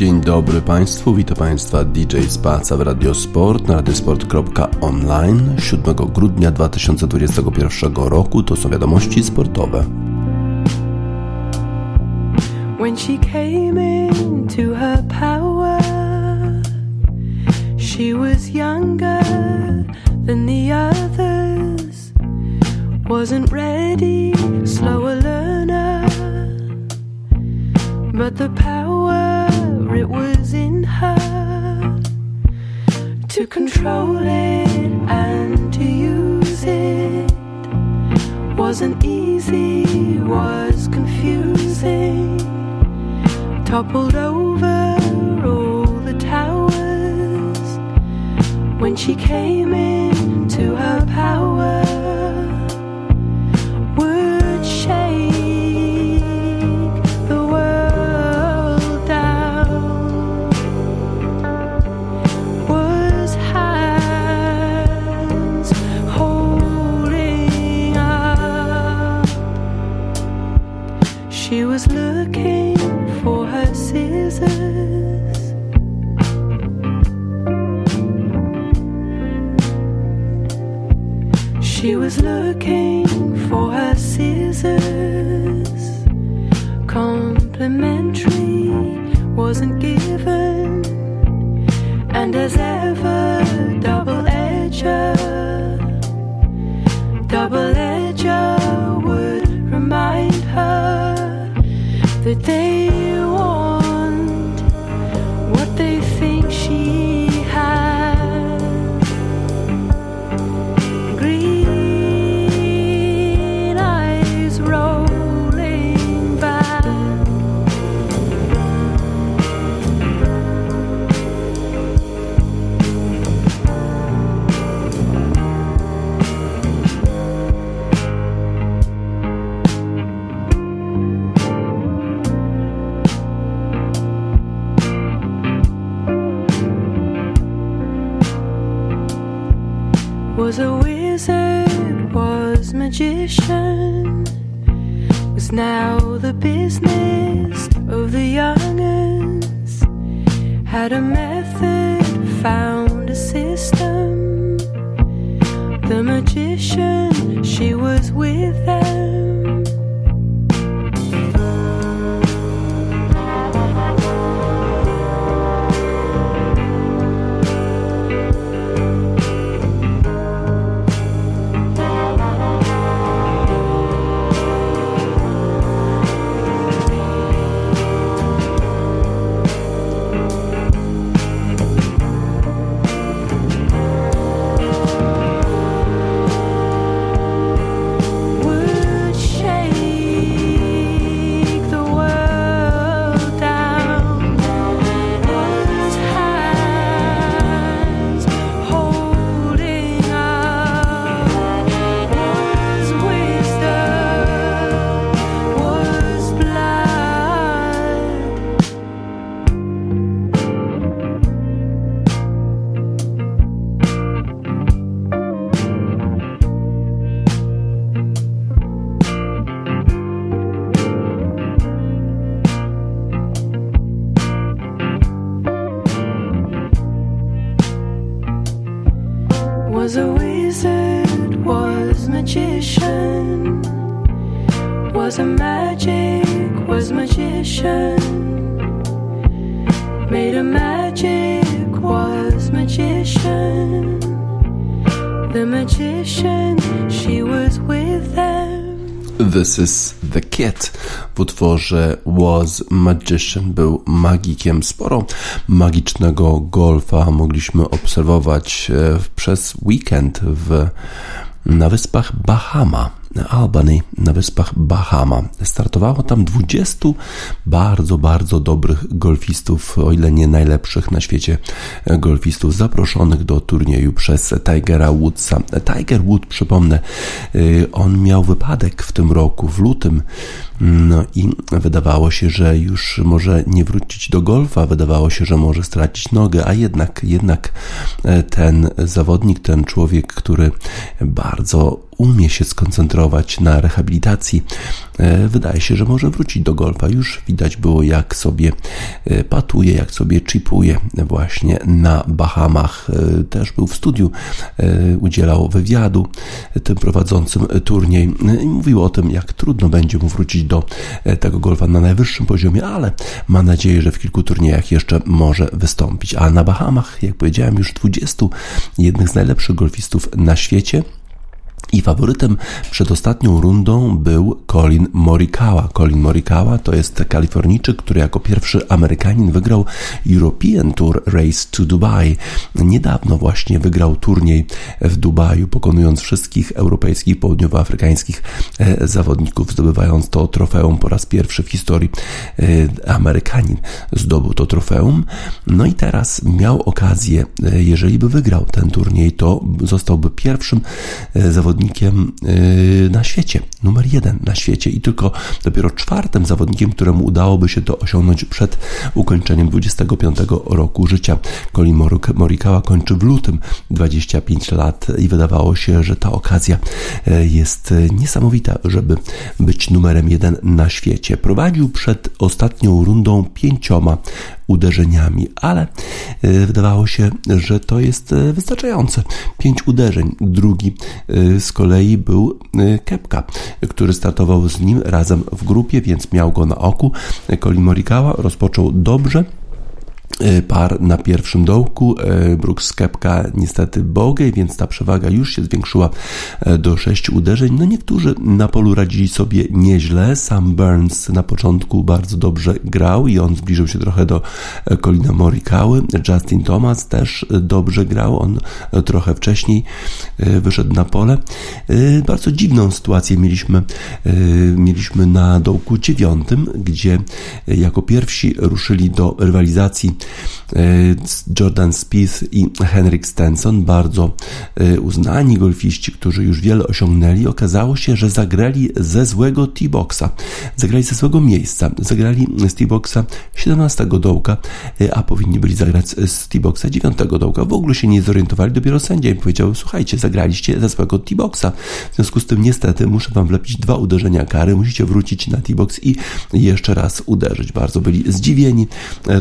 Dzień dobry Państwu, witam Państwa. DJ Spaca w Radiosport na radiosport.online 7 grudnia 2021 roku. To są wiadomości sportowe. When she came into her power, she was younger than the others, wasn't ready, slower learner, but the power it was in her to control it and to use it wasn't easy, was confusing, toppled over all the towers when she came into her power. wasn't given. And as ever, double edger, double edger would remind her that they. was a wizard, was magician, was a magic, was magician, made a magic, was magician. The magician, she was with us. This is the Kid w utworze Was Magician był magikiem. Sporo magicznego golfa mogliśmy obserwować e, przez weekend w, na wyspach Bahama. Albany na wyspach Bahama. Startowało tam 20 bardzo, bardzo dobrych golfistów, o ile nie najlepszych na świecie golfistów, zaproszonych do turnieju przez Tigera Woodsa. Tiger Wood, przypomnę, y, on miał wypadek w tym roku, w lutym, no i wydawało się, że już może nie wrócić do golfa, wydawało się, że może stracić nogę, a jednak, jednak e, ten zawodnik, ten człowiek, który bardzo umie się skoncentrować na rehabilitacji, wydaje się, że może wrócić do golfa. Już widać było, jak sobie patuje, jak sobie chipuje właśnie na Bahamach. Też był w studiu, udzielał wywiadu tym prowadzącym turniej i mówił o tym, jak trudno będzie mu wrócić do tego golfa na najwyższym poziomie, ale ma nadzieję, że w kilku turniejach jeszcze może wystąpić. A na Bahamach, jak powiedziałem, już 20 jednych z najlepszych golfistów na świecie. I faworytem przed ostatnią rundą był Colin Morikawa. Colin Morikawa to jest Kalifornijczyk, który jako pierwszy Amerykanin wygrał European Tour Race to Dubai. Niedawno właśnie wygrał turniej w Dubaju, pokonując wszystkich europejskich, południowoafrykańskich e, zawodników, zdobywając to trofeum po raz pierwszy w historii. E, Amerykanin zdobył to trofeum. No i teraz miał okazję, e, jeżeli by wygrał ten turniej, to zostałby pierwszym zawodnikiem, zawodnikiem y, na świecie, numer jeden na świecie i tylko dopiero czwartym zawodnikiem, któremu udałoby się to osiągnąć przed ukończeniem 25 roku życia. Colin Morikawa kończy w lutym 25 lat i wydawało się, że ta okazja y, jest niesamowita, żeby być numerem jeden na świecie. Prowadził przed ostatnią rundą pięcioma uderzeniami, ale e, wydawało się, że to jest e, wystarczające. Pięć uderzeń. Drugi e, z kolei był Kepka, który startował z nim razem w grupie, więc miał go na oku. Colin Morikawa rozpoczął dobrze, par na pierwszym dołku. Y, Brooks Kepka niestety bogej, więc ta przewaga już się zwiększyła y, do 6 uderzeń. No niektórzy na polu radzili sobie nieźle. Sam Burns na początku bardzo dobrze grał i on zbliżył się trochę do Colina Morikały. Justin Thomas też dobrze grał. On trochę wcześniej wyszedł na pole. Bardzo dziwną sytuację mieliśmy, mieliśmy na dołku dziewiątym, gdzie jako pierwsi ruszyli do rywalizacji Jordan Spieth i Henrik Stenson, bardzo e, uznani golfiści, którzy już wiele osiągnęli, okazało się, że zagrali ze złego T-boxa. Zagrali ze złego miejsca. Zagrali z T-boxa 17 dołka, e, a powinni byli zagrać z T-boxa 9 dołka. W ogóle się nie zorientowali. Dopiero sędzia im powiedział, słuchajcie, zagraliście ze złego T-boxa. W związku z tym niestety muszę wam wlepić dwa uderzenia kary. Musicie wrócić na T-box i jeszcze raz uderzyć. Bardzo byli zdziwieni,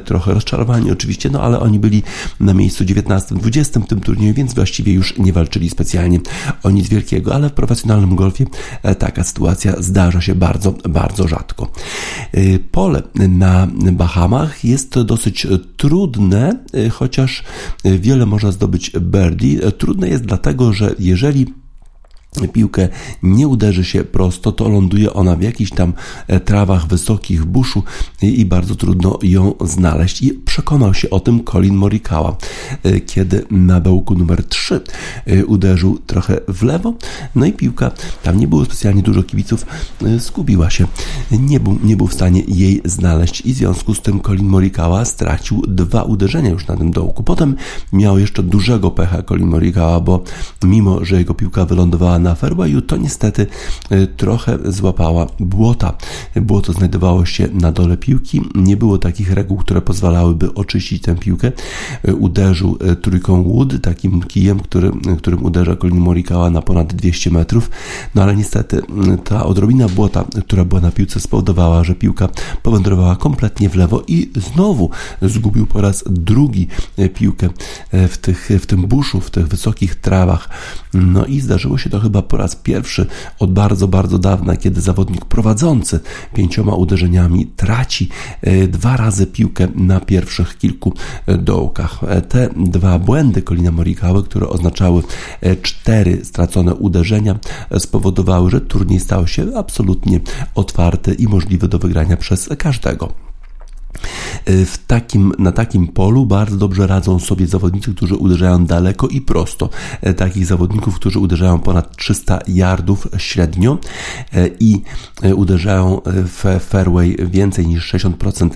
trochę rozczarowani oczywiście, no ale oni byli na miejscu 19-20 w tym turnieju, więc właściwie już nie walczyli specjalnie o nic wielkiego, ale w profesjonalnym golfie e, taka sytuacja zdarza się bardzo, bardzo rzadko. E, pole na Bahamach jest dosyć trudne, e, chociaż wiele można zdobyć birdie. Trudne jest dlatego, że jeżeli piłkę nie uderzy się prosto, to ląduje ona w jakichś tam e, trawach wysokich buszu i bardzo trudno ją znaleźć. I przekonał się o tym Colin Morikawa, e, kiedy na bełku numer 3 e, uderzył trochę w lewo, no i piłka, tam nie było specjalnie dużo kibiców, zgubiła się. Nie był, nie był w stanie jej znaleźć i w związku z tym Colin Morikawa stracił dwa uderzenia już na tym dołku. Potem miał jeszcze dużego pecha Colin Morikawa, bo mimo, że jego piłka wylądowała na fairwayu, to niestety e, trochę złapała błota. Błoto znajdowało się na dole piłki. Nie było takich reguł, które pozwalałyby oczyścić tę piłkę. E, uderzył e, trójką Wood, takim kijem, którym, którym uderza Colin Morikawa na ponad 200 metrów. No ale niestety ta odrobina błota, która była na piłce spowodowała, że piłka powędrowała kompletnie w lewo i znowu zgubił po raz drugi piłkę w, tych, w tym buszu, w tych wysokich trawach. No i zdarzyło się to chyba chyba po raz pierwszy od bardzo, bardzo dawna, kiedy zawodnik prowadzący pięcioma uderzeniami traci e, dwa razy piłkę na pierwszych kilku e, dołkach. E, te dwa błędy Kolina Morikały, które oznaczały cztery stracone uderzenia, spowodowały, że turniej stał się absolutnie otwarty i możliwy do wygrania przez każdego. Y, w takim, na takim polu bardzo dobrze radzą sobie zawodnicy, którzy uderzają daleko i prosto. Y, takich zawodników, którzy uderzają ponad 300 yardów średnio y, i uderzają w fairway więcej niż 60%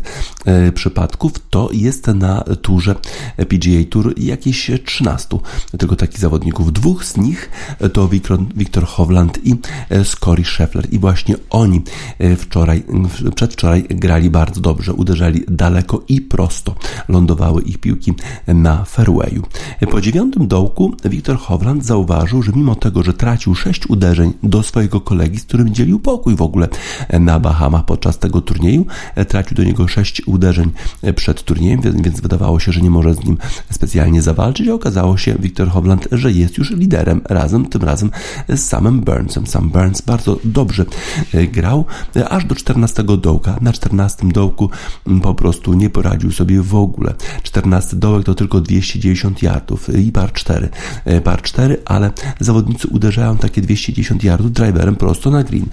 przypadków, to jest na turze PGA Tour jakieś 13 tylko takich zawodników. Dwóch z nich to Wiktor Hovland i Scotty Scheffler i właśnie oni wczoraj, przedwczoraj grali bardzo dobrze, uderzali daleko daleko i prosto lądowały ich piłki na fairwayu. Po dziewiątym dołku Wiktor Hovland zauważył, że mimo tego, że tracił sześć uderzeń do swojego kolegi, z którym dzielił pokój w ogóle na Bahamach podczas tego turnieju, tracił do niego sześć uderzeń przed turniejem, więc wydawało się, że nie może z nim specjalnie zawalczyć. Okazało się Wiktor Hovland, że jest już liderem razem, tym razem z samym Burnsem. Sam Burns bardzo dobrze grał, aż do 14 dołka. Na 14 dołku po prostu nie poradził sobie w ogóle. 14 dołek to tylko 290 yardów i par 4. E, par 4, ale zawodnicy uderzają takie 210 yardów driverem prosto na green.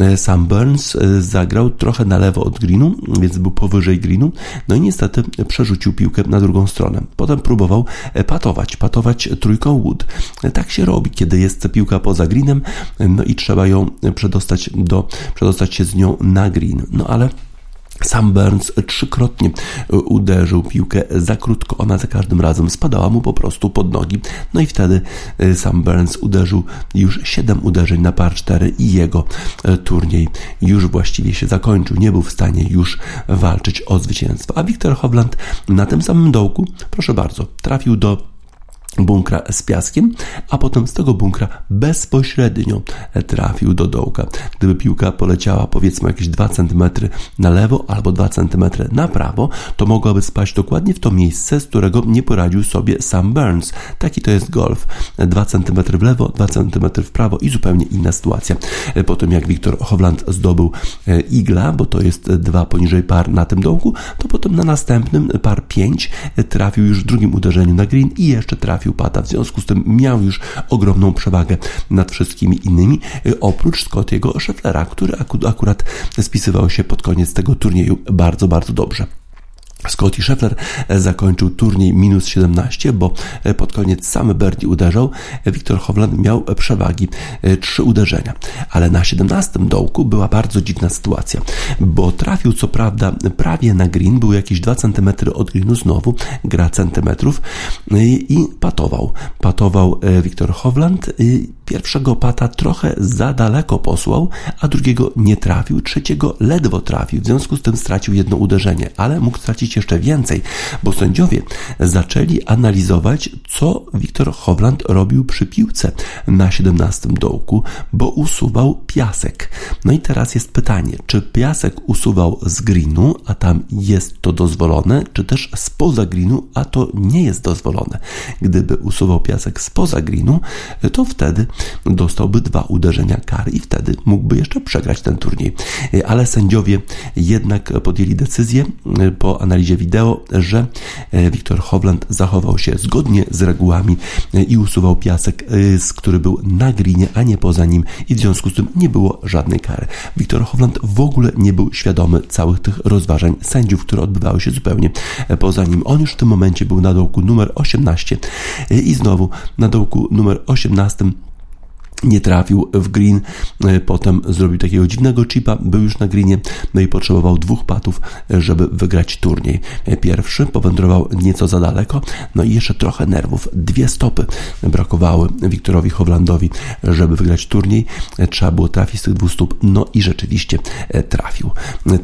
E, sam Burns e, zagrał trochę na lewo od greenu, więc był powyżej greenu, no i niestety przerzucił piłkę na drugą stronę. Potem próbował patować, patować trójką wood. Tak się robi, kiedy jest piłka poza greenem, no i trzeba ją przedostać do, przedostać się z nią na green. No ale sam Burns trzykrotnie uderzył piłkę za krótko, ona za każdym razem spadała mu po prostu pod nogi. No i wtedy e, sam Burns uderzył już 7 uderzeń na par 4 i jego e, turniej już właściwie się zakończył. Nie był w stanie już walczyć o zwycięstwo. A Wiktor Hovland na tym samym dołku, proszę bardzo, trafił do bunkra z piaskiem, a potem z tego bunkra bezpośrednio trafił do dołka. Gdyby piłka poleciała powiedzmy jakieś 2 cm na lewo albo 2 cm na prawo, to mogłaby spaść dokładnie w to miejsce, z którego nie poradził sobie sam Burns. Taki to jest golf. 2 cm w lewo, 2 cm w prawo i zupełnie inna sytuacja. Po tym jak Wiktor Hovland zdobył e, igla, bo to jest dwa poniżej par na tym dołku, to potem na następnym par 5 trafił już w drugim uderzeniu na green i jeszcze trafił potrafił w związku z tym miał już ogromną przewagę nad wszystkimi innymi, y, oprócz Scottiego Schefflera, który akurat spisywał się pod koniec tego turnieju bardzo, bardzo dobrze. Scotty Scheffler e, zakończył turniej minus 17, bo e, pod koniec sam Bernie uderzał. Wiktor Hovland miał przewagi e, trzy uderzenia. Ale na 17 dołku była bardzo dziwna sytuacja, bo trafił co prawda prawie na green, był jakieś 2 cm od greenu znowu, gra centymetrów i patował. Patował Wiktor Hovland. Pierwszego pata trochę za daleko posłał, a drugiego nie trafił, trzeciego ledwo trafił. W związku z tym stracił jedno uderzenie, ale mógł stracić jeszcze więcej, bo sędziowie zaczęli analizować, co Wiktor Hovland robił przy piłce na 17 dołku, bo usuwał piasek. No i teraz jest pytanie, czy piasek usuwał z greenu, a tam jest to dozwolone, czy też spoza greenu, a to nie jest dozwolone. Gdyby usuwał piasek spoza greenu, to wtedy dostałby dwa uderzenia kary i wtedy mógłby jeszcze przegrać ten turniej. Ale sędziowie jednak podjęli decyzję po analizie wideo, że e, Wiktor Hovland zachował się zgodnie z regułami e, i usuwał piasek, e, który był na grinie, a nie poza nim i w związku z tym nie było żadnej kary. Wiktor Hovland w ogóle nie był świadomy całych tych rozważań sędziów, które odbywały się zupełnie poza nim. On już w tym momencie był na dołku numer 18 i znowu na dołku numer 18 nie trafił w green, e, potem zrobił takiego dziwnego chipa, był już na greenie, no i potrzebował dwóch patów, e, żeby wygrać turniej. E, pierwszy powędrował nieco za daleko, no i jeszcze trochę nerwów. Dwie stopy brakowały Wiktorowi Hovlandowi, żeby wygrać turniej. Trzeba było trafić z tych dwóch stóp, no i rzeczywiście trafił.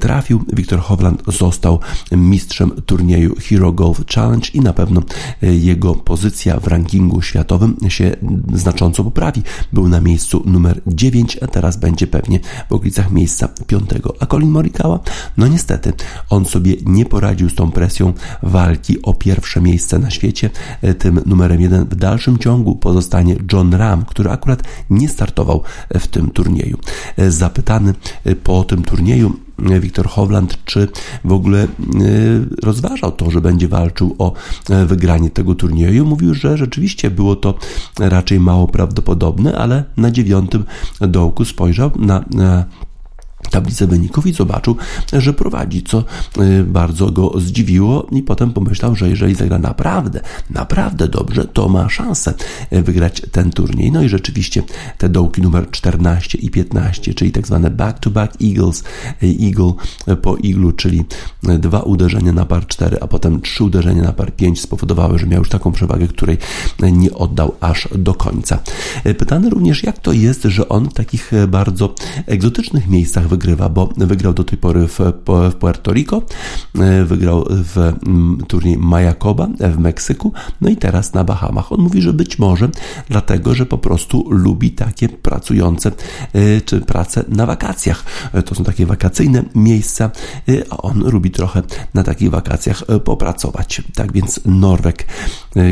Trafił, Wiktor Hovland został mistrzem turnieju Hero Golf Challenge i na pewno jego pozycja w rankingu światowym się znacząco poprawi. Był był na miejscu numer 9, a teraz będzie pewnie w okolicach miejsca 5. A Colin Morikawa? No niestety, on sobie nie poradził z tą presją walki o pierwsze miejsce na świecie. E, tym numerem 1 w dalszym ciągu pozostanie John Ram, który akurat nie startował w tym turnieju. E, zapytany e, po tym turnieju Wiktor Hovland, czy w ogóle e, rozważał to, że będzie walczył o e, wygranie tego turnieju. Mówił, że rzeczywiście było to raczej mało prawdopodobne, ale na dziewiątym dołku spojrzał na, na tablicę wyników i zobaczył, że prowadzi, co y, bardzo go zdziwiło i potem pomyślał, że jeżeli zagra naprawdę, naprawdę dobrze, to ma szansę y, wygrać ten turniej. No i rzeczywiście te dołki numer 14 i 15, czyli tak zwane back-to-back Eagles, y, Eagle po Eaglu, czyli dwa uderzenia na par 4, a potem trzy uderzenia na par 5 spowodowały, że miał już taką przewagę, której nie oddał aż do końca. Pytany również, jak to jest, że on w takich bardzo egzotycznych miejscach wygrywa, bo wygrał do tej pory w, w Puerto Rico, wygrał w turniej Mayacoba w Meksyku, no i teraz na Bahamach. On mówi, że być może dlatego, że po prostu lubi takie pracujące, czy pracę na wakacjach. To są takie wakacyjne miejsca, a on lubi trochę na takich wakacjach popracować. Tak więc Norwek,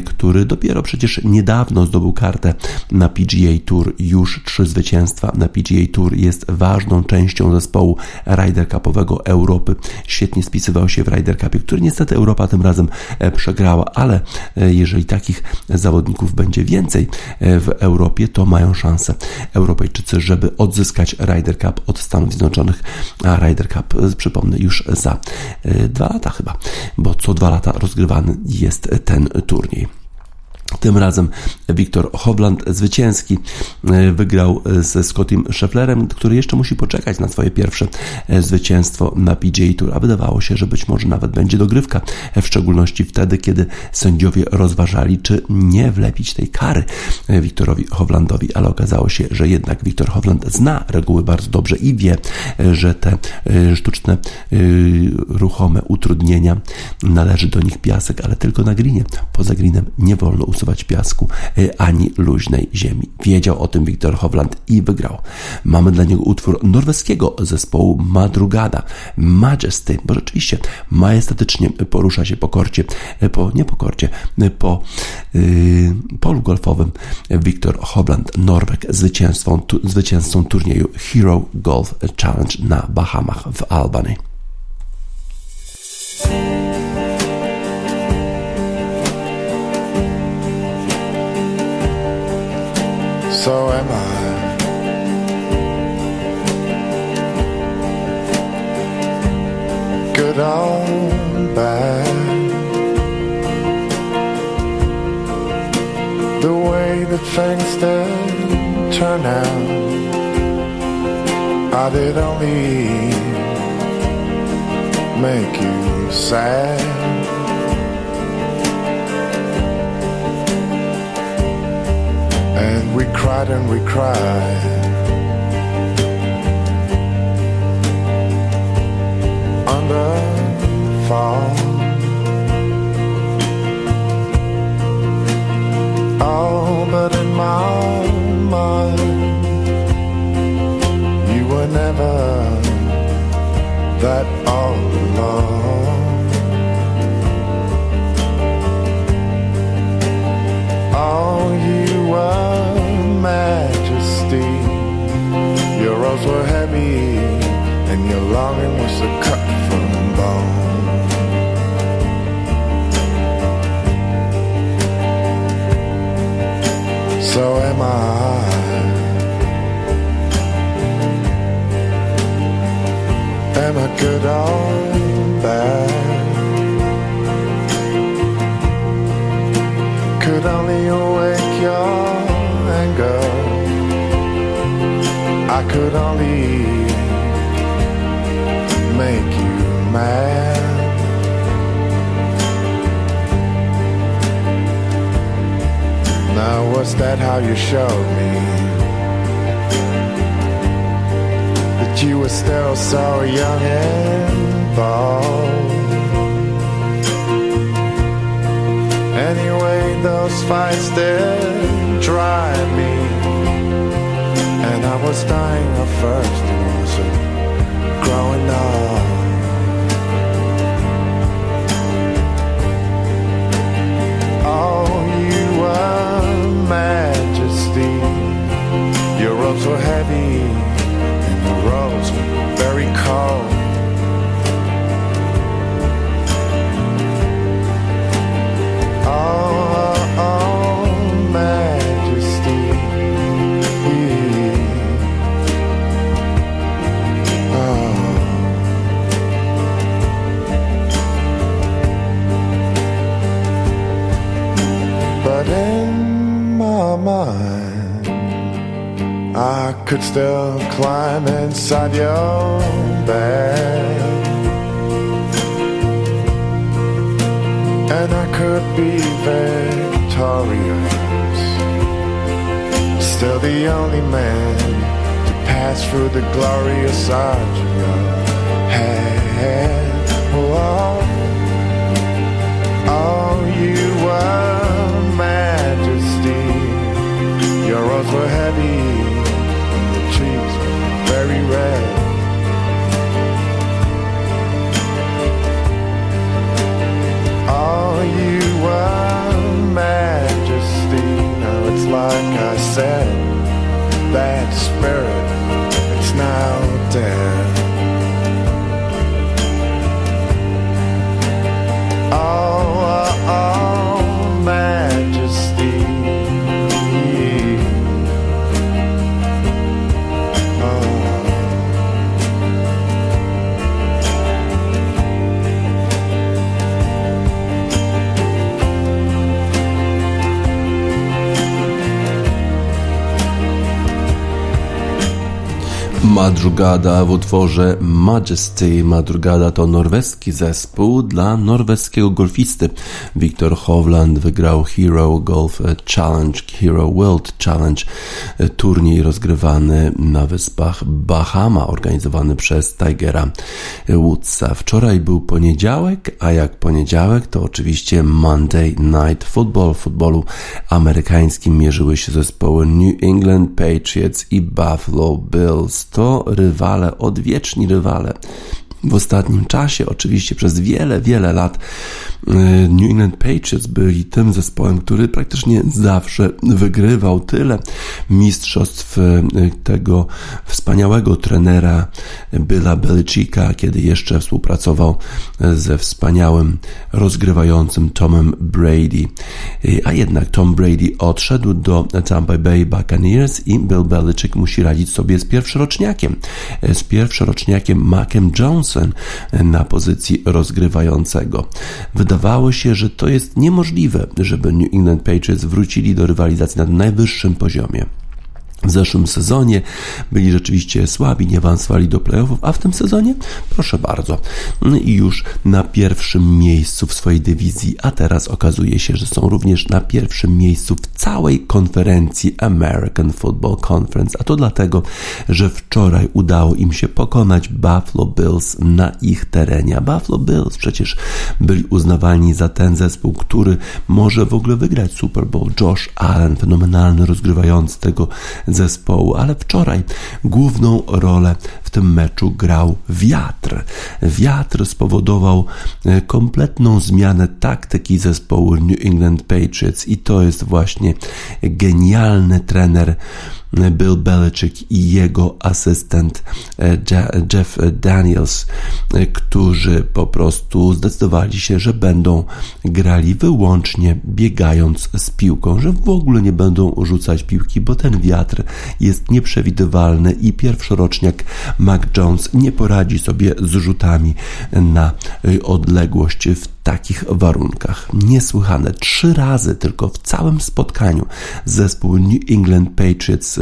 który dopiero przecież niedawno zdobył kartę na PGA Tour, już trzy zwycięstwa na PGA Tour, jest ważną częścią zespołu Ryder Cupowego Europy. Świetnie spisywał się w Ryder Cupie, który niestety Europa tym razem e, przegrała, ale e, jeżeli takich zawodników będzie więcej e, w Europie, to mają szansę Europejczycy, żeby odzyskać Ryder Cup od Stanów Zjednoczonych, a Ryder Cup, przypomnę, już za dwa lata chyba, bo co dwa lata rozgrywany jest ten turniej. Tym razem Wiktor Hovland zwycięski e, wygrał e, ze Scottim Schefflerem, który jeszcze musi poczekać na swoje pierwsze e, zwycięstwo na PGA Tour, a wydawało się, że być może nawet będzie dogrywka, w szczególności wtedy, kiedy sędziowie rozważali, czy nie wlepić tej kary Wiktorowi Hovlandowi, ale okazało się, że jednak Wiktor Hovland zna reguły bardzo dobrze i wie, że te sztuczne, ruchome utrudnienia należy do nich piasek, ale tylko na grinie. Poza grinem nie wolno usuwać piasku y, ani luźnej ziemi. Wiedział o tym Wiktor Hovland i wygrał. Mamy dla niego utwór norweskiego zespołu Madrugada, Majesty, bo rzeczywiście majestatycznie porusza się po korcie, y, po, nie po korcie, y, po yy, polu golfowym Wiktor Hovland, Norweg, zwycięzcą, tu, zwycięzcą turnieju Hero Golf Challenge na Bahamach w Albany. So am I. Good or bad. The way that things did turn out, I did only make you sad. And we cried and we cried. Climb inside your bed. And I could be victorious. Still the only man to pass through the glorious arch of your head. Oh, oh, you were majesty. Your arms were heavy, red. Oh, you were majesty. Now it's like I said, that spirit, it's now dead. Madrugada w utworze Majesty. Madrugada to norweski zespół dla norweskiego golfisty. Wiktor Hovland wygrał Hero Golf Challenge, Hero World Challenge, turniej rozgrywany na wyspach Bahama, organizowany przez Tigera Woodsa. Wczoraj był poniedziałek, a jak poniedziałek to oczywiście Monday Night Football. W futbolu amerykańskim mierzyły się zespoły New England Patriots i Buffalo Bills to rywale, odwieczni rywale. W ostatnim czasie, oczywiście przez wiele, wiele lat, New England Patriots byli tym zespołem, który praktycznie zawsze wygrywał tyle mistrzostw tego wspaniałego trenera Billa Belichicka, kiedy jeszcze współpracował ze wspaniałym, rozgrywającym Tomem Brady. A jednak Tom Brady odszedł do Tampa Bay Buccaneers i Bill Belichick musi radzić sobie z pierwszoroczniakiem, z pierwszoroczniakiem Macem Na pozycji rozgrywającego. Wydawało się, że to jest niemożliwe, żeby New England Patriots wrócili do rywalizacji na najwyższym poziomie. W zeszłym sezonie byli rzeczywiście słabi, nie awansowali do playoffów, a w tym sezonie, proszę bardzo, i już na pierwszym miejscu w swojej dywizji, a teraz okazuje się, że są również na pierwszym miejscu w całej konferencji American Football Conference, a to dlatego, że wczoraj udało im się pokonać Buffalo Bills na ich terenie. Buffalo Bills przecież byli uznawani za ten zespół, który może w ogóle wygrać Super Bowl. Josh Allen, fenomenalny rozgrywający tego zespołu, ale wczoraj główną rolę tym meczu grał wiatr. Wiatr spowodował kompletną zmianę taktyki zespołu New England Patriots i to jest właśnie genialny trener Bill Belichick i jego asystent Jeff Daniels, którzy po prostu zdecydowali się, że będą grali wyłącznie biegając z piłką, że w ogóle nie będą rzucać piłki, bo ten wiatr jest nieprzewidywalny i pierwszoroczniak Mac Jones nie poradzi sobie z rzutami na odległość w takich warunkach. Niesłychane. Trzy razy tylko w całym spotkaniu zespół New England Patriots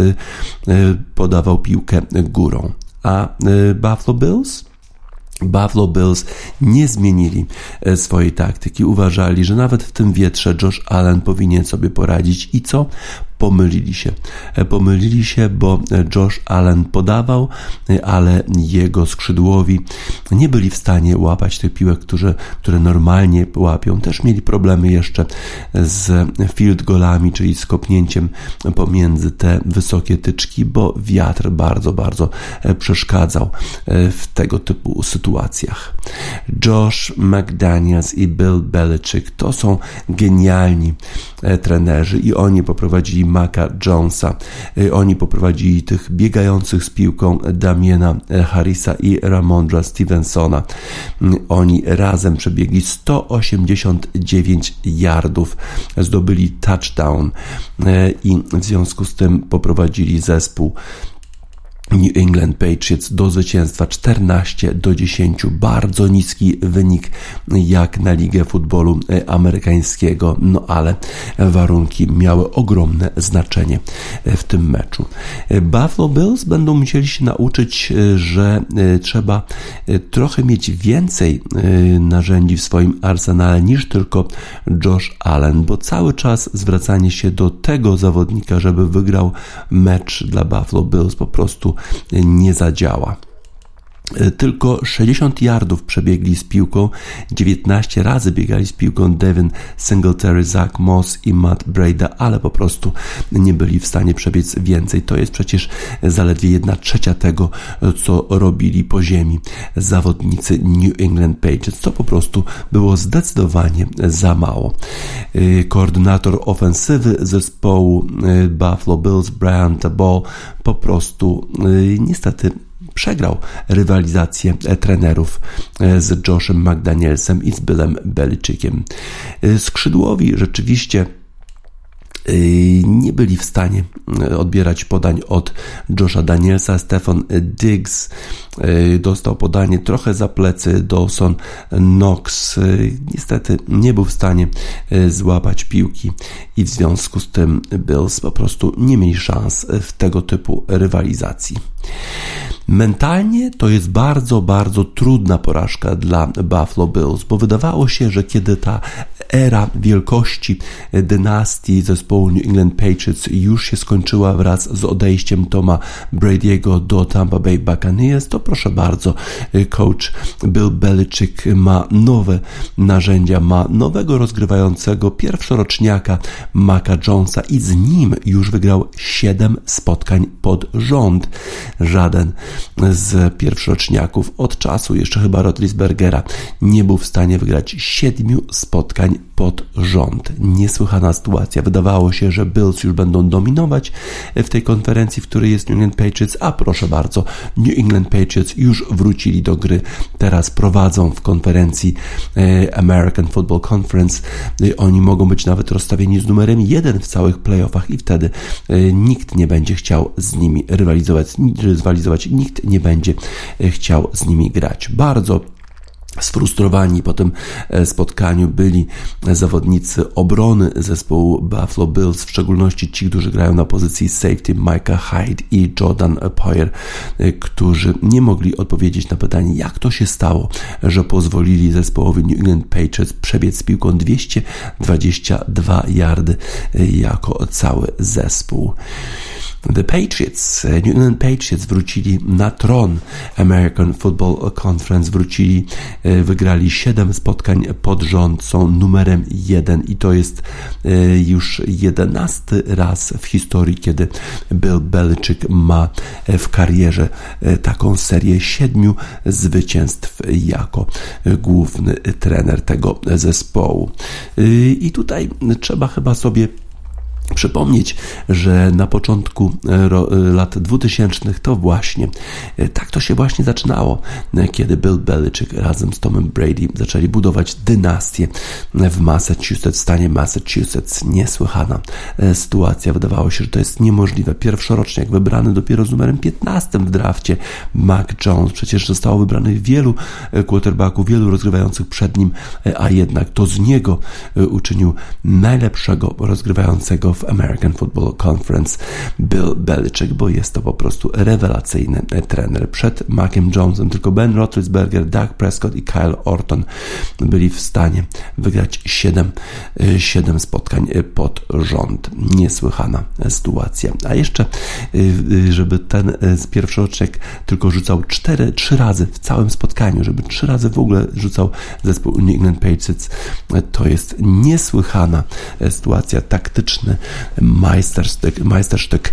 podawał piłkę górą. A Buffalo Bills? Buffalo Bills nie zmienili swojej taktyki. Uważali, że nawet w tym wietrze Josh Allen powinien sobie poradzić i co? Pomylili się. Pomylili się, bo Josh Allen podawał, ale jego skrzydłowi nie byli w stanie łapać tych piłek, które, które normalnie łapią. Też mieli problemy jeszcze z field golami, czyli z kopnięciem pomiędzy te wysokie tyczki, bo wiatr bardzo, bardzo przeszkadzał w tego typu sytuacjach. Josh McDaniels i Bill Belichick to są genialni trenerzy i oni poprowadzili Maca Jonesa. Oni poprowadzili tych biegających z piłką Damiena Harrisa i Ramondra Stevensona. Oni razem przebiegli 189 yardów, zdobyli touchdown i w związku z tym poprowadzili zespół New England Patriots do zwycięstwa 14 do 10. Bardzo niski wynik jak na ligę futbolu amerykańskiego, no ale warunki miały ogromne znaczenie w tym meczu. Buffalo Bills będą musieli się nauczyć, że trzeba trochę mieć więcej narzędzi w swoim arsenale niż tylko Josh Allen, bo cały czas zwracanie się do tego zawodnika, żeby wygrał mecz dla Buffalo Bills po prostu nie zadziała. E, tylko 60 yardów przebiegli z piłką, 19 razy biegali z piłką Devin Singletary, Zach Moss i Matt Breda, ale po prostu nie byli w stanie przebiec więcej. To jest przecież zaledwie jedna trzecia tego, co robili po ziemi zawodnicy New England Patriots. To po prostu było zdecydowanie za mało. E, koordynator ofensywy zespołu e, Buffalo Bills, Brian Ball, po prostu niestety przegrał rywalizację e, trenerów e, z Joshem McDanielsem i z Billem Belichickiem. E, skrzydłowi rzeczywiście nie byli w stanie odbierać podań od Josha Danielsa. Stefan Diggs dostał podanie trochę za plecy. Dawson Knox niestety nie był w stanie złapać piłki i w związku z tym Bills po prostu nie mieli szans w tego typu rywalizacji. Mentalnie to jest bardzo, bardzo trudna porażka dla Buffalo Bills, bo wydawało się, że kiedy ta era wielkości dynastii zespołu New England Patriots już się skończyła wraz z odejściem Toma Brady'ego do Tampa Bay Buccaneers, to proszę bardzo, coach Bill Belichick ma nowe narzędzia, ma nowego rozgrywającego pierwszoroczniaka Maca Jonesa i z nim już wygrał 7 spotkań pod rząd. Żaden z pierwszoroczniaków od czasu jeszcze chyba Rotlisbergera nie był w stanie wygrać siedmiu spotkań pod rząd. Niesłychana sytuacja. Wydawało się, że Bills już będą dominować w tej konferencji, w której jest New England Patriots, a proszę bardzo, New England Patriots już wrócili do gry. Teraz prowadzą w konferencji e, American Football Conference. E, oni mogą być nawet rozstawieni z numerem jeden w całych playoffach i wtedy e, nikt nie będzie chciał z nimi rywalizować, rywalizować nikt nie będzie chciał z nimi grać. Bardzo Sfrustrowani po tym e, spotkaniu byli zawodnicy obrony zespołu Buffalo Bills, w szczególności ci, którzy grają na pozycji safety Micah Hyde i Jordan Poyer, e, którzy nie mogli odpowiedzieć na pytanie, jak to się stało, że pozwolili zespołowi New England Patriots przebiec z piłką 222 yardy e, jako cały zespół. The Patriots, e, New England Patriots wrócili na tron American Football Conference, wrócili, e, wygrali 7 spotkań pod rząd, są numerem 1 i to jest e, już 11 raz w historii, kiedy Bill Belichick ma w karierze taką serię siedmiu zwycięstw jako główny trener tego zespołu. I tutaj trzeba chyba sobie przypomnieć, że na początku e, e, lat 2000 to właśnie e, tak to się właśnie zaczynało, kiedy Bill Belichick razem z Tomem Brady zaczęli budować dynastię w Massachusetts, w stanie Massachusetts. Niesłychana sytuacja. Wydawało się, że to jest niemożliwe. Pierwszoroczniak wybrany dopiero z numerem 15 w drafcie Mac Jones. Przecież zostało wybranych wielu quarterbacków, wielu rozgrywających przed nim, a jednak to z niego uczynił najlepszego rozgrywającego w American Football Conference Bill Belichick, bo jest to po prostu rewelacyjny trener. Przed Maciem Jonesem tylko Ben Roethlisberger, Doug Prescott i Kyle Orton byli w stanie wygrać 7, 7 spotkań pod rząd. Niesłychana sytuacja. A jeszcze, żeby ten pierwszoroczek tylko rzucał 4, 3 razy w całym spotkaniu, żeby 3 razy w ogóle rzucał zespół New England Patriots, to jest niesłychana sytuacja. Taktyczny majstersztyk, majstersztyk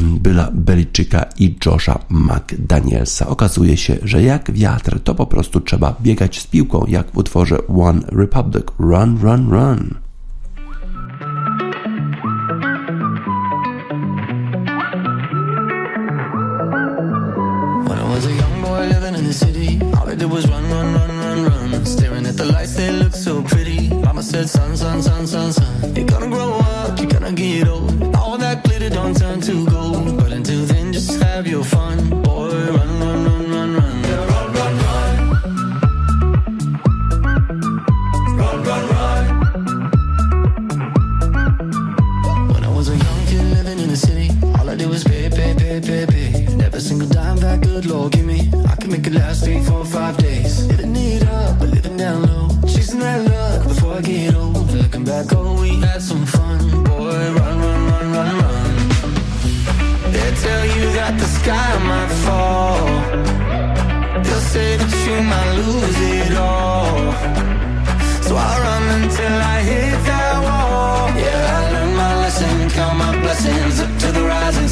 Byla Beliczyka i Josha McDanielsa. Okazuje się, że jak wiatr, to po prostu trzeba biegać z piłką, jak w utworze One Republic. Run, run, run. son, son, son, son, son. You're gonna grow up, you're gonna get old. All that glitter don't turn to gold. But until then, just have your fun.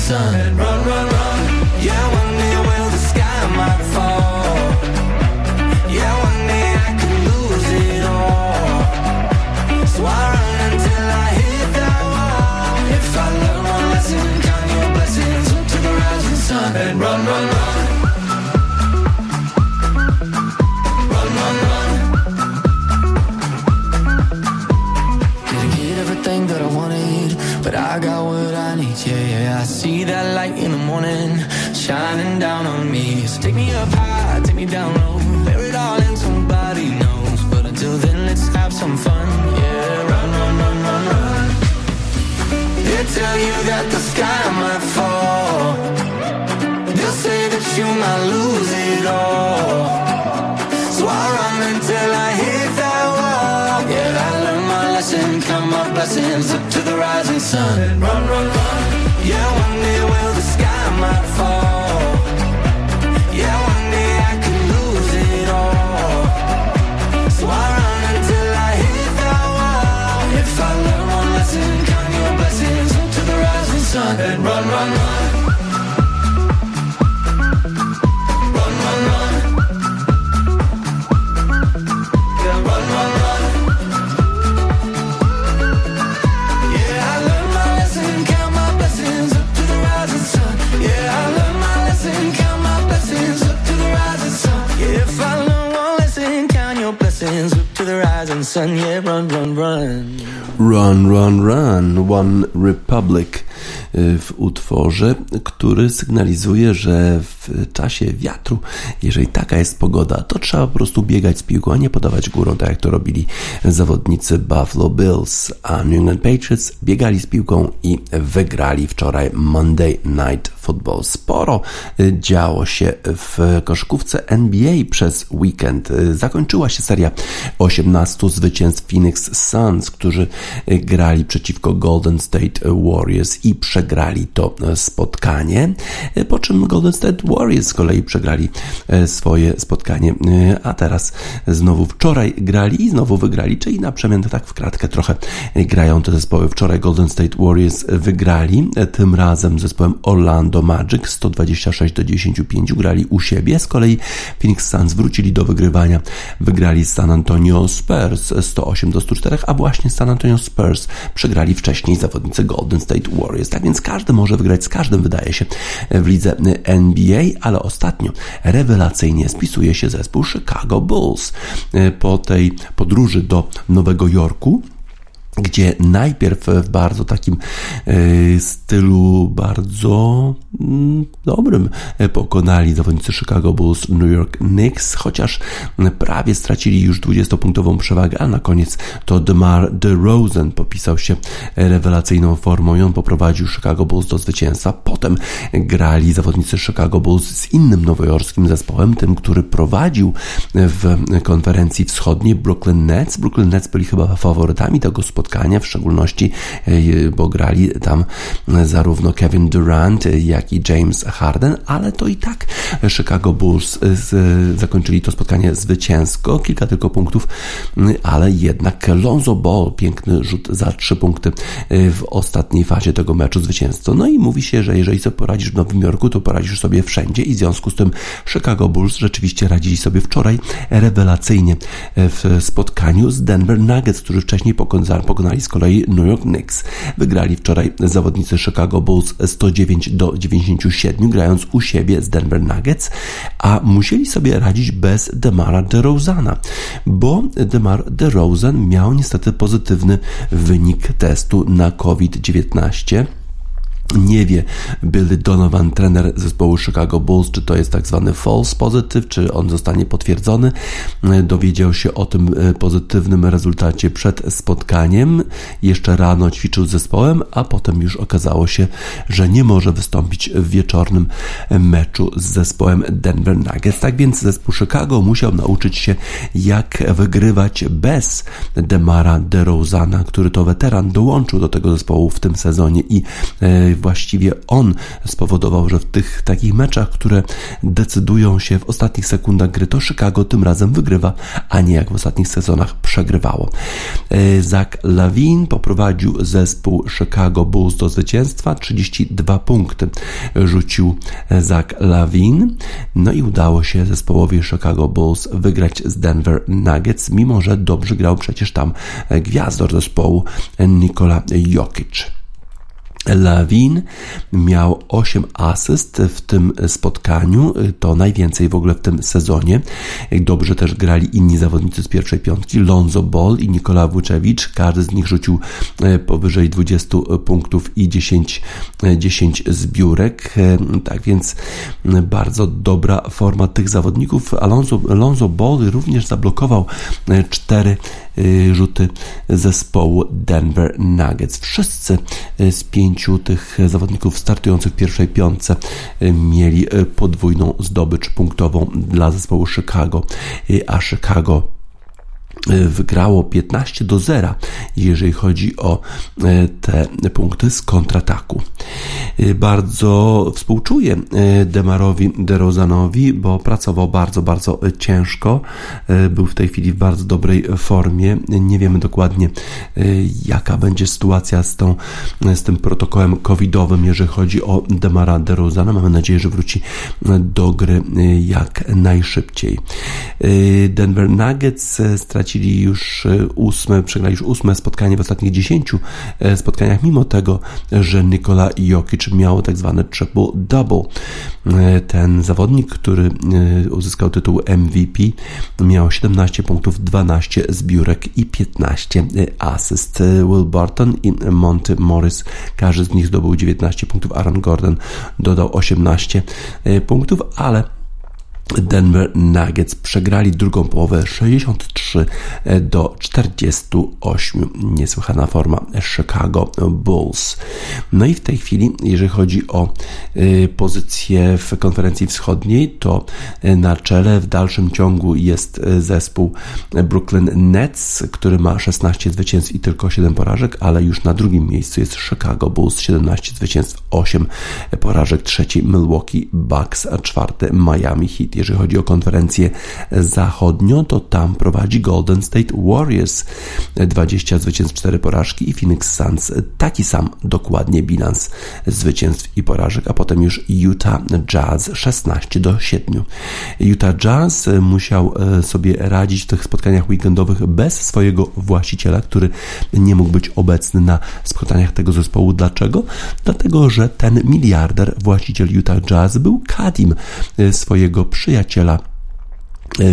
Sun. Tell you that the sky might fall. They'll say that you might lose it all. So I run until I hit that wall. Yeah, I learned my lesson, count my blessings up to the rising sun. Run, run, run. Sun. Yeah, run, run, run. Run, Run, Run, One Republic w utworze, który sygnalizuje, że w czasie wiatru, jeżeli taka jest pogoda, to trzeba po prostu biegać z piłką, a nie podawać górą, tak jak to robili zawodnicy Buffalo Bills, a New England Patriots biegali z piłką i wygrali wczoraj Monday Night Football. Sporo y, działo się w koszykówce NBA przez weekend. Y, Zakończyła się seria 18 zwycięstw Phoenix Suns, którzy y, grali przeciwko Golden State Warriors i przegrali to spotkanie, y, po czym Golden State Warriors z kolei przegrali y, swoje spotkanie, y, a teraz znowu wczoraj grali i znowu wygrali, czyli na przemian tak w kratkę trochę grają te zespoły. Wczoraj Golden State Warriors wygrali, tym razem z zespołem Orlando Magic 126 do 10 grali u siebie, z kolei Phoenix Suns wrócili do wygrywania, wygrali San Antonio Spurs 108 do 104, a właśnie San Antonio Spurs przegrali wcześniej zawodnicy Golden State Warriors. Tak więc każdy może wygrać z każdym, wydaje się, w lidze NBA, ale ostatnio rewelacyjnie spisuje się zespół Chicago Bulls. Po tej podróży do Nowego Jorku gdzie najpierw w bardzo takim e, stylu bardzo mm, dobrym e, pokonali zawodnicy Chicago Bulls New York Knicks, chociaż prawie stracili już 20-punktową przewagę, a na koniec to DeMar DeRozan popisał się rewelacyjną formą i on poprowadził Chicago Bulls do zwycięstwa. Potem grali zawodnicy Chicago Bulls z innym nowojorskim zespołem, tym, który prowadził w konferencji wschodniej Brooklyn Nets. Brooklyn Nets byli chyba faworytami tego spotkania, w szczególności, e, bo grali tam zarówno Kevin Durant, jak i James Harden, ale to i tak Chicago Bulls zakończyli to spotkanie zwycięsko, kilka tylko punktów, ale jednak Lonzo Ball, piękny rzut za trzy punkty w ostatniej fazie tego meczu zwycięstwo. No i mówi się, że jeżeli sobie poradzisz w Nowym Jorku, to poradzisz sobie wszędzie i w związku z tym Chicago Bulls rzeczywiście radzili sobie wczoraj rewelacyjnie w spotkaniu z Denver Nuggets, którzy wcześniej pokonali, pokonali z kolei New York Knicks. Wygrali wczoraj zawodnicy Chicago Bulls 109 do 97, grając u siebie z Denver Nuggets, a musieli sobie radzić bez Demara DeRozana, bo Demar DeRozan miał niestety pozytywny wynik testu na COVID-19 nie wie Billy Donovan, trener zespołu Chicago Bulls, czy to jest tak zwany false positive, czy on zostanie potwierdzony. Dowiedział się o tym pozytywnym rezultacie przed spotkaniem. Jeszcze rano ćwiczył z zespołem, a potem już okazało się, że nie może wystąpić w wieczornym meczu z zespołem Denver Nuggets. Tak więc zespół Chicago musiał nauczyć się, jak wygrywać bez Demara DeRozana, który to weteran dołączył do tego zespołu w tym sezonie i właściwie on spowodował, że w tych takich meczach, które decydują się w ostatnich sekundach gry, to Chicago tym razem wygrywa, a nie jak w ostatnich sezonach przegrywało. Zach Lawin poprowadził zespół Chicago Bulls do zwycięstwa, 32 punkty rzucił Zach Lawin, no i udało się zespołowi Chicago Bulls wygrać z Denver Nuggets, mimo że dobrze grał przecież tam gwiazdor zespołu Nikola Jokic. Lawin miał 8 asyst w tym spotkaniu, to najwięcej w ogóle w tym sezonie. Dobrze też grali inni zawodnicy z pierwszej piątki, Lonzo Ball i Nikola Vucevic. Każdy z nich rzucił e, powyżej 20 punktów i 10, 10 e, zbiórek. E, tak więc bardzo dobra forma tych zawodników. Alonso, Lonzo Ball również zablokował 4 rzuty zespołu Denver Nuggets. Wszyscy z pięciu tych zawodników startujących w pierwszej piątce mieli podwójną zdobycz punktową dla zespołu Chicago, a Chicago wygrało 15 do 0, jeżeli chodzi o e, te punkty z kontrataku. E, bardzo współczuję Demarowi DeRozanowi, bo pracował bardzo, bardzo ciężko. Był w tej chwili w bardzo dobrej formie. Nie wiemy dokładnie, jaka będzie sytuacja z, tą, z tym protokołem covidowym, jeżeli chodzi o Demara DeRozana. Mamy nadzieję, że wróci do gry jak najszybciej. Denver Nuggets stracili stracili już e, ósme, przegrali już ósme spotkanie w ostatnich dziesięciu e, spotkaniach, mimo tego, że Nikola Jokic miał tak zwany triple-double. E, ten zawodnik, który uzyskał tytuł MVP, miał 17 punktów, 12 zbiórek i 15 asyst. Will Barton i Monty Morris, każdy z nich zdobył 19 punktów. Aaron Gordon dodał 18 punktów, ale Denver Nuggets przegrali drugą połowę 63 do 48. Niesłychana forma Chicago Bulls. No i w tej chwili, jeżeli chodzi o y, pozycję w konferencji wschodniej, to y, na czele w dalszym ciągu jest zespół Brooklyn Nets, który ma 16 zwycięstw i tylko 7 porażek, ale już na drugim miejscu jest Chicago Bulls, 17 zwycięstw, 8 porażek, trzeci Milwaukee Bucks, a czwarty Miami Heat jeżeli chodzi o konferencję zachodnią, to tam prowadzi Golden State Warriors 20 zwycięstw, 4 porażki i Phoenix Suns taki sam dokładnie bilans zwycięstw i porażek, a potem już Utah Jazz 16 do 7. Utah Jazz musiał e, sobie radzić w tych spotkaniach weekendowych bez swojego właściciela, który nie mógł być obecny na spotkaniach tego zespołu. Dlaczego? Dlatego, że ten miliarder, właściciel Utah Jazz był kadim e, swojego przyjaciela e,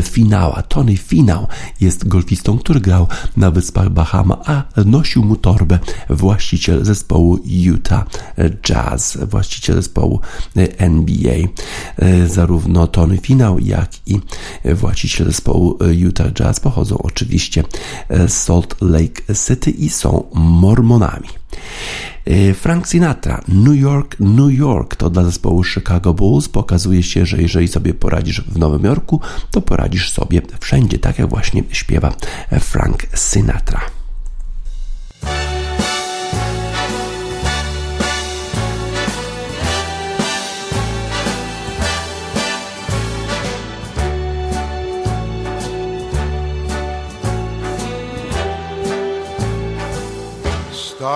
Finała. Tony Finał jest golfistą, który grał na wyspach Bahama, a nosił mu torbę właściciel zespołu Utah Jazz, właściciel zespołu e, NBA. E, zarówno Tony Finał, jak i właściciel zespołu Utah Jazz pochodzą oczywiście z Salt Lake City i są mormonami. Y, Frank Sinatra, New York, New York to dla zespołu Chicago Bulls pokazuje się, że jeżeli sobie poradzisz w Nowym Jorku, to poradzisz sobie wszędzie, tak jak właśnie śpiewa Frank Sinatra.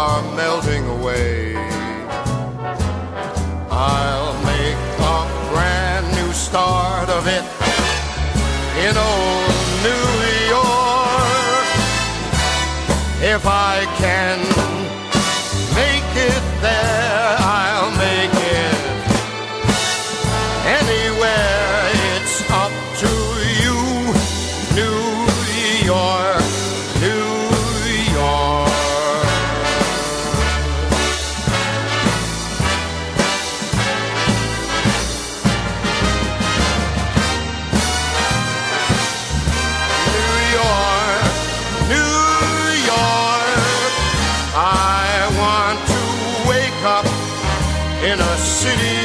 are melting away. I'll make a brand new start of it in old New York. If I in a city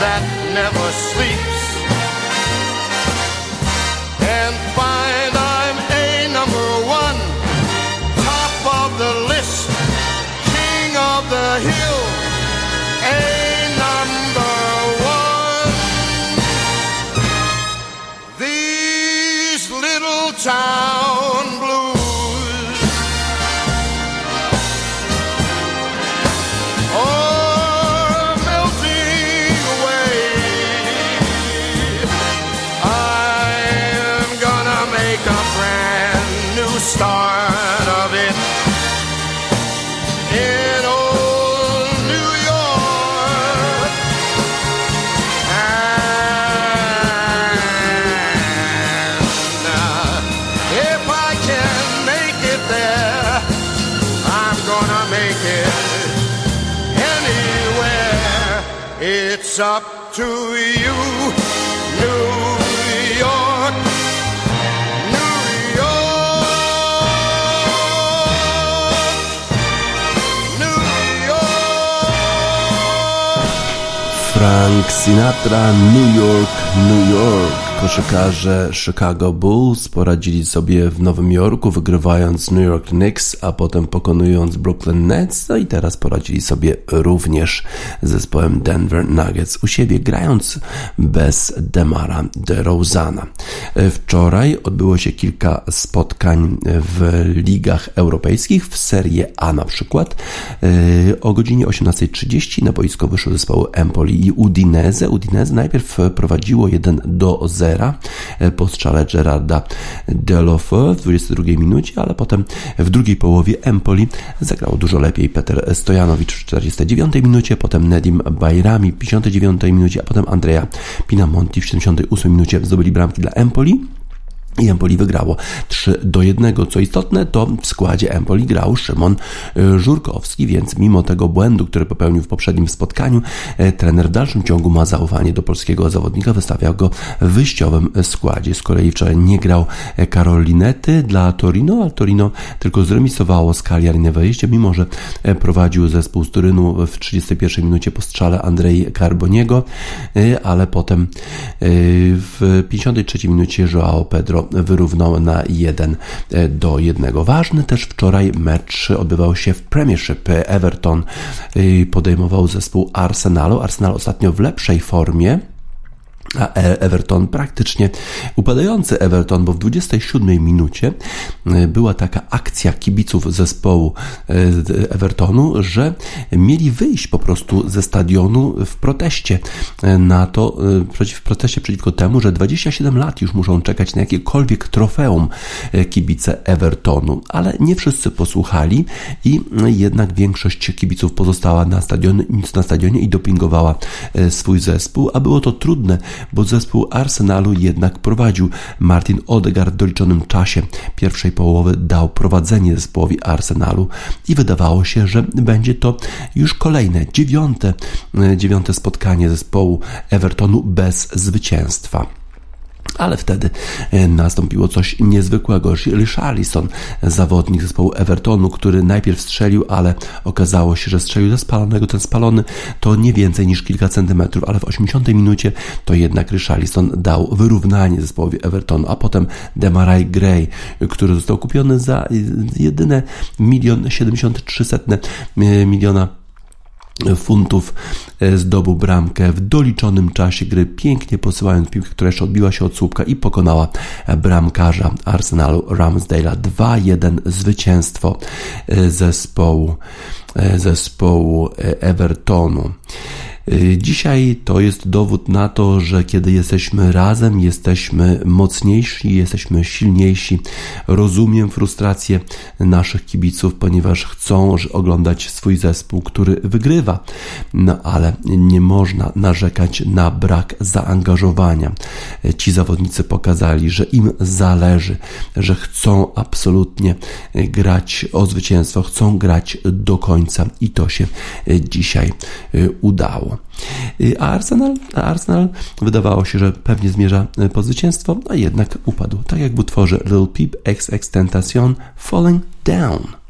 that never sleeps Sinatra, New York, New York. Koszykarze Chicago Bulls poradzili sobie w Nowym Jorku, wygrywając New York Knicks, a potem pokonując Brooklyn Nets, no i teraz poradzili sobie również z zespołem Denver Nuggets u siebie, grając bez Demara DeRozana. Wczoraj odbyło się kilka spotkań w ligach europejskich, w Serie A na przykład. O godzinie 18.30 na boisko wyszły zespoły Empoli i Udinese. Udinese najpierw prowadziło 1 do 0 po strzale Gerarda Delofeu w 22 minucie, ale potem w drugiej połowie Empoli zagrało dużo lepiej Peter Stojanowicz w 49 minucie, potem Nedim Bajrami w 59 minucie, a potem Andrea Pinamonti w 78 minucie zdobyli bramki dla Empoli. I Empoli wygrało 3 do 1. Co istotne, to w składzie Empoli grał Szymon y, Żurkowski, więc mimo tego błędu, który popełnił w poprzednim spotkaniu, e, trener w dalszym ciągu ma zaufanie do polskiego zawodnika, wystawia go w wyjściowym składzie. Z kolei wczoraj nie grał e, Karol Linety dla Torino, ale Torino tylko zremisowało z Cagliari na wyjście, mimo że prowadził zespół z Turynu w 31 minucie po strzale Andrei Carboniego, ale potem w 53 minucie Joao Pedro wyrównał na 1 do 1. Ważny też wczoraj mecz odbywał się w Premiership. Everton y, podejmował zespół Arsenalu. Arsenal ostatnio w lepszej formie. A E- Everton praktycznie upadający Everton, bo w 27 minucie y, była taka akcja kibiców zespołu y, Evertonu, że mieli wyjść po prostu ze stadionu w proteście na to, w proteście przeciwko temu, że 27 lat już muszą czekać na jakiekolwiek trofeum kibice Evertonu, ale nie wszyscy posłuchali i jednak większość kibiców pozostała na stadionie, na stadionie i dopingowała swój zespół, a było to trudne, bo zespół Arsenalu jednak prowadził. Martin Odegaard w doliczonym czasie pierwszej połowy dał prowadzenie zespołowi Arsenalu i wydawało się, że będzie to już kolejne, dziewiąte, e, dziewiąte spotkanie zespołu Evertonu bez zwycięstwa. Ale wtedy e, nastąpiło coś niezwykłego. Richarlison, zawodnik zespołu Evertonu, który najpierw strzelił, ale okazało się, że strzelił ze spalonego. Ten spalony to nie więcej niż kilka centymetrów, ale w 80 minucie to jednak Richarlison dał wyrównanie zespołowi Evertonu, a potem Demarai Gray, który został kupiony za jedyne milion 73 setne e, miliona funtów e, zdobył bramkę w doliczonym czasie gry, pięknie posyłając piłkę, która jeszcze odbiła się od słupka i pokonała bramkarza Arsenalu Ramsdale'a. 2-1 zwycięstwo e, zespołu, e, zespołu Evertonu. Y, dzisiaj to jest dowód na to, że kiedy jesteśmy razem, jesteśmy mocniejsi, jesteśmy silniejsi. Rozumiem frustrację naszych kibiców, ponieważ chcą oglądać swój zespół, który wygrywa. No ale nie można narzekać na brak zaangażowania. Y, ci zawodnicy pokazali, że im zależy, że chcą absolutnie grać o zwycięstwo, chcą grać do końca i to się dzisiaj udało. A Arsenal, a Arsenal wydawało się, że pewnie zmierza po zwycięstwo, a jednak upadł. Tak jak w utworze Little Peep Ex Extentacion Falling Down.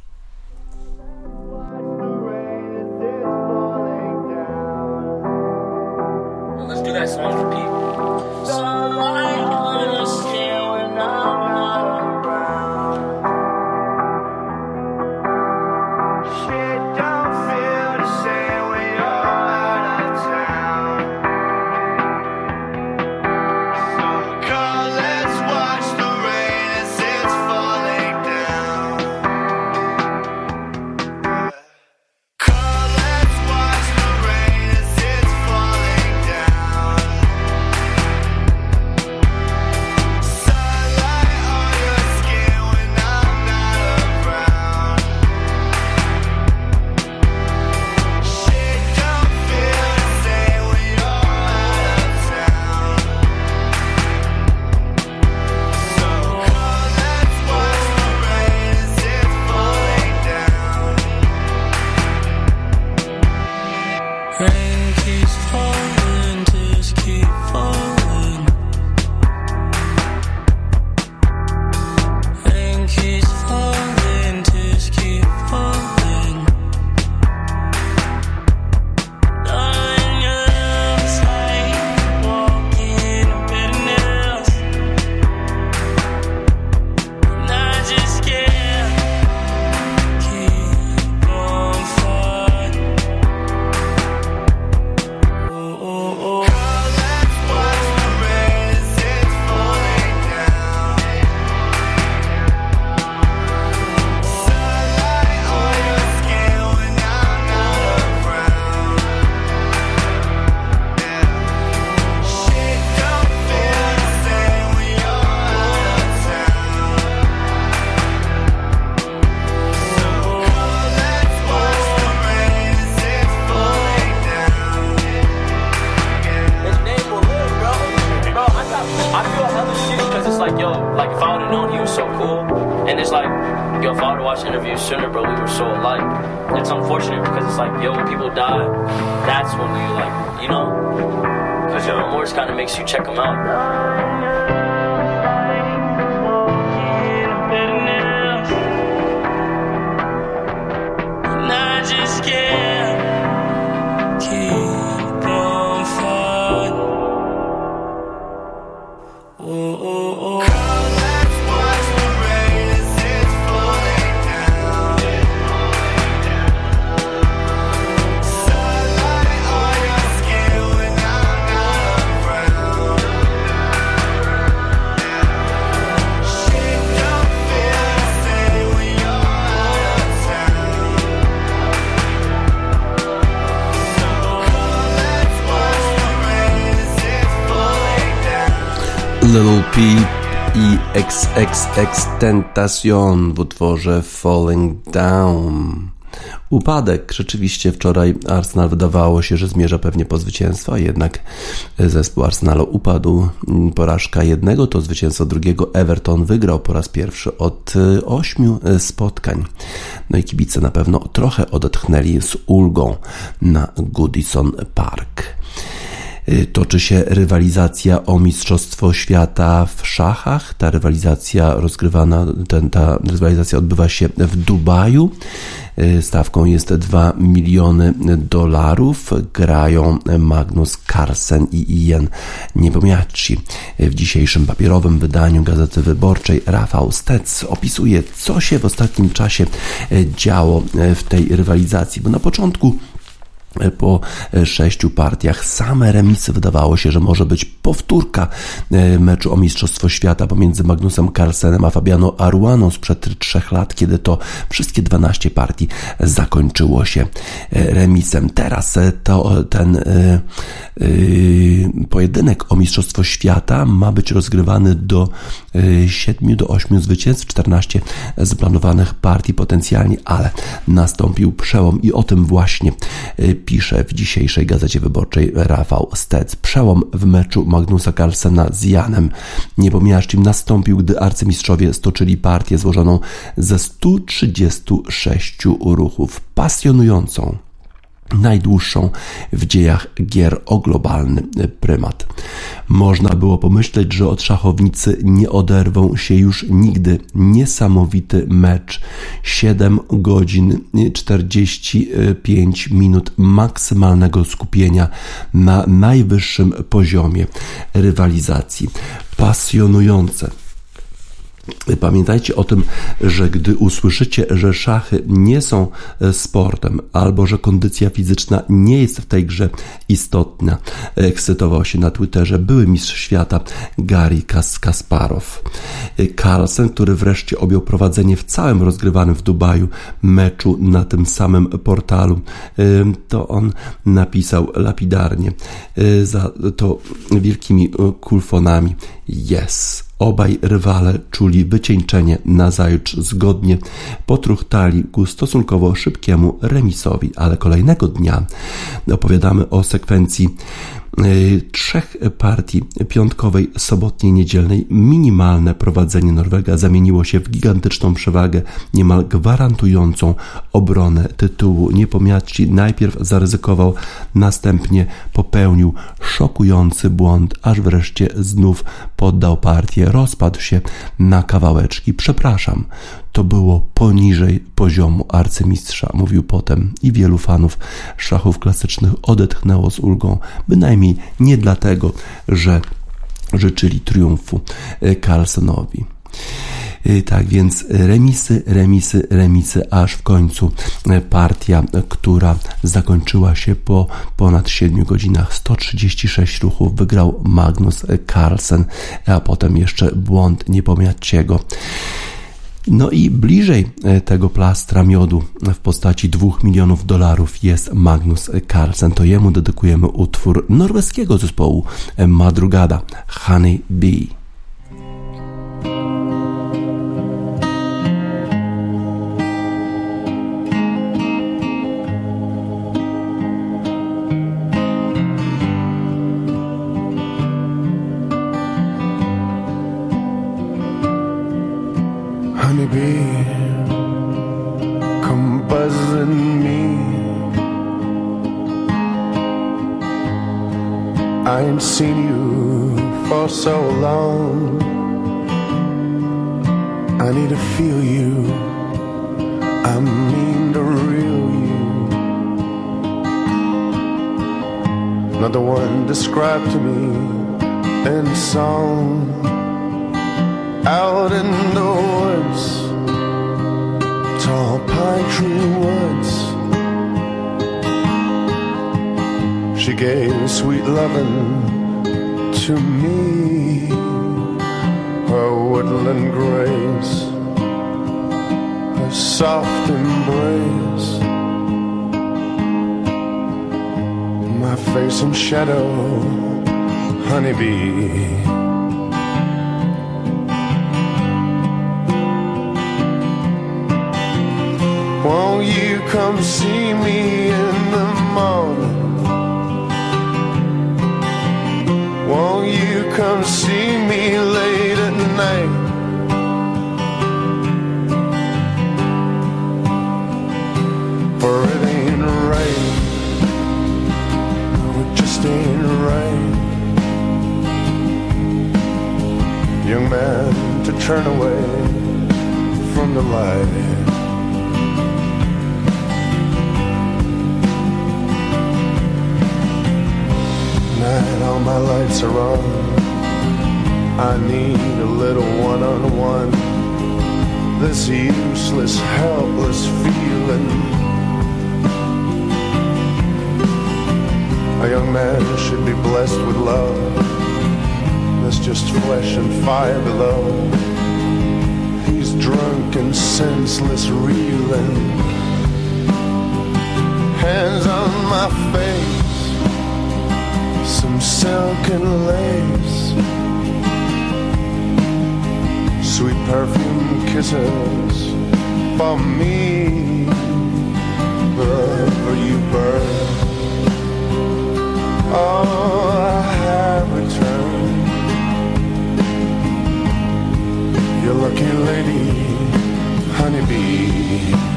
Peep i XXX Tentacion w utworze Falling Down. Upadek. Rzeczywiście wczoraj Arsenal wydawało się, że zmierza pewnie po zwycięstwo, a jednak zespół Arsenalu upadł. Porażka jednego to zwycięstwo drugiego. Everton wygrał po raz pierwszy od y, ośmiu y, spotkań. No i kibice na pewno trochę odetchnęli z ulgą na Goodison Park. Y, Toczy się rywalizacja o Mistrzostwo Świata w szachach. Ta rywalizacja rozgrywana, ten, ta rywalizacja odbywa się w Dubaju. Y, Stawką jest 2 miliony dolarów. Grają Magnus Carlsen i Ian Niepomiaci. W dzisiejszym papierowym wydaniu Gazety Wyborczej Rafał Stec opisuje, co się w ostatnim czasie y, działo y, w tej rywalizacji, bo na początku po sześciu partiach. Same remisy wydawało się, że może być powtórka e, meczu o Mistrzostwo Świata pomiędzy Magnusem Carlsenem a Fabiano Aruaną sprzed trzech lat, kiedy to wszystkie 12 partii zakończyło się e, remisem. Teraz e, to ten pojedynek o Mistrzostwo Świata ma być rozgrywany do 7 do 8 zwycięstw, 14 zaplanowanych partii potencjalnie, ale nastąpił przełom i o tym właśnie pisze w dzisiejszej Gazecie Wyborczej Rafał Stec. Przełom w meczu Magnusa Carlsena z Janem Niepomiaszczym nastąpił, gdy arcymistrzowie stoczyli partię złożoną ze 136 ruchów. Pasjonującą najdłuższą w dziejach gier o globalny prymat. Można było pomyśleć, że od szachownicy nie oderwą się już nigdy. Niesamowity mecz. 7 godzin 45 minut maksymalnego skupienia na najwyższym poziomie rywalizacji. Pasjonujące Pamiętajcie o tym, że gdy usłyszycie, że szachy nie są e, sportem, albo że kondycja fizyczna nie jest w tej grze istotna, ekscytował się na Twitterze były mistrz świata Gary Kasparow. E, Carlsen, który wreszcie objął prowadzenie w całym rozgrywanym w Dubaju meczu na tym samym portalu, e, to on napisał lapidarnie za to wielkimi kulfonami Yes. Obaj rywale czuli wycieńczenie nazajutrz zgodnie. Potruchtali ku stosunkowo szybkiemu remisowi, ale kolejnego dnia opowiadamy o sekwencji trzech partii piątkowej, sobotniej, niedzielnej minimalne prowadzenie Norwega zamieniło się w gigantyczną przewagę, niemal gwarantującą obronę tytułu. Niepomiatci najpierw zaryzykował, następnie popełnił szokujący błąd, aż wreszcie znów poddał partię, rozpadł się na kawałeczki. Przepraszam, to było poniżej poziomu arcymistrza, mówił potem i wielu fanów szachów klasycznych odetchnęło z ulgą, bynajmniej nie dlatego, że życzyli triumfu e, Carlsonowi. E, tak więc remisy, remisy, remisy, aż w końcu e, partia, która zakończyła się po ponad 7 godzinach, 136 ruchów, wygrał Magnus Carlsen, a potem jeszcze błąd Niepomiatciego. No i bliżej e, tego plastra miodu w postaci 2 milionów dolarów jest Magnus Carlsen. To jemu dedykujemy utwór norweskiego zespołu Madrugada Honey Bee. So long. I need to feel you. I mean to real you. Not the one described to me in song out in the woods, tall pine tree woods. She gave sweet loving to me, her woodland grace, her soft embrace. My face in shadow, honeybee. Won't you come see me in the morning? Won't you come see me late at night? For it ain't right. It just ain't right. Young man, to turn away from the light. Night, all my lights are on. I need a little one on one. This useless, helpless feeling. A young man should be blessed with love. There's just flesh and fire below. He's drunk and senseless, reeling. Hands on my face, some silken lace. Sweet perfume kisses for me. Wherever you burn. Oh, I have returned. Your lucky lady, honeybee.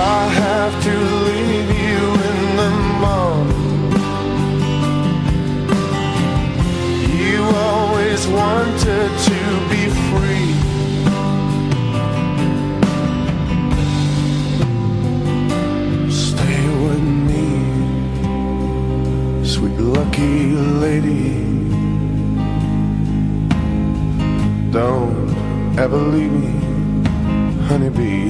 I have to leave you in the morning. You always wanted to be free. Stay with me, sweet lucky lady. Don't ever leave me, honeybee.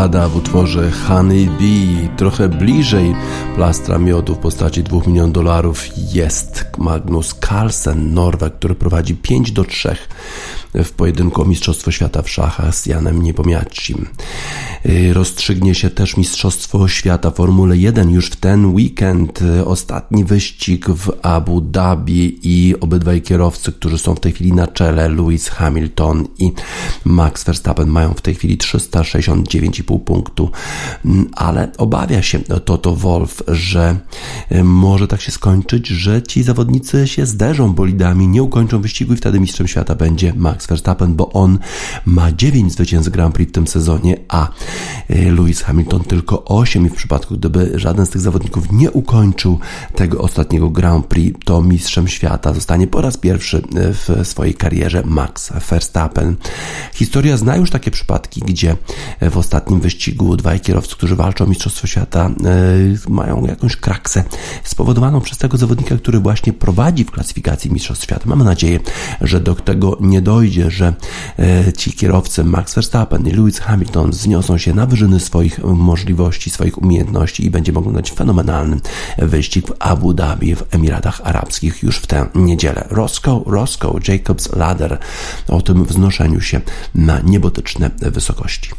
Madrugada w utworze Honey Bee. Trochę bliżej plastra miodu w postaci 2 milionów dolarów jest Magnus Carlsen, Norweg, który prowadzi 5 do 3 w pojedynku o Mistrzostwo Świata w szachach z Janem Niepomiatczym. Y, Rozstrzygnie się też Mistrzostwo Świata Formuły 1 już w ten weekend. Y, Ostatni wyścig w Abu Dhabi i obydwaj kierowcy, którzy są w tej chwili na czele, Lewis Hamilton i Max Verstappen mają w tej chwili 369,5 punktu, Mm, ale obawia się Toto Wolf, że y, może tak się skończyć, że ci zawodnicy się zderzą bolidami, nie ukończą wyścigu i wtedy mistrzem świata będzie Max Verstappen, bo on ma 9 zwycięstw Grand Prix w tym sezonie, a Lewis Hamilton tylko 8 i w przypadku gdyby żaden z tych zawodników nie ukończył tego ostatniego Grand Prix, to mistrzem świata zostanie po raz pierwszy y, w swojej karierze Max Verstappen. Historia zna już takie przypadki, gdzie w ostatnim wyścigu dwaj kierowcy, którzy walczą o mistrzostwo świata, y, mają jakąś kraksę spowodowaną przez tego zawodnika, który właśnie prowadzi w klasyfikacji mistrzostw świata. Mamy nadzieję, że do tego nie dojdzie, że y, ci kierowcy Max Verstappen i Lewis Hamilton wzniosą się na wyżyny swoich możliwości, swoich umiejętności i będzie mogą dać fenomenalny wyścig w Abu Dhabi w Emiratach Arabskich już w tę niedzielę. Roscoe, Roscoe, Jacobs Ladder o tym wznoszeniu się na niebotyczne wysokości.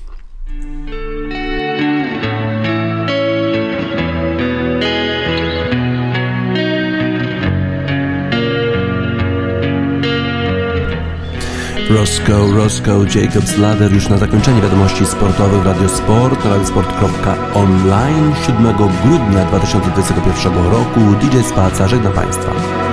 Roscoe, Roscoe, Jacobs Ladder już na zakończenie wiadomości sportowych Radio Sport radiosport.online 7 grudnia 2021 roku. DJ Spaca, żegnam Państwa.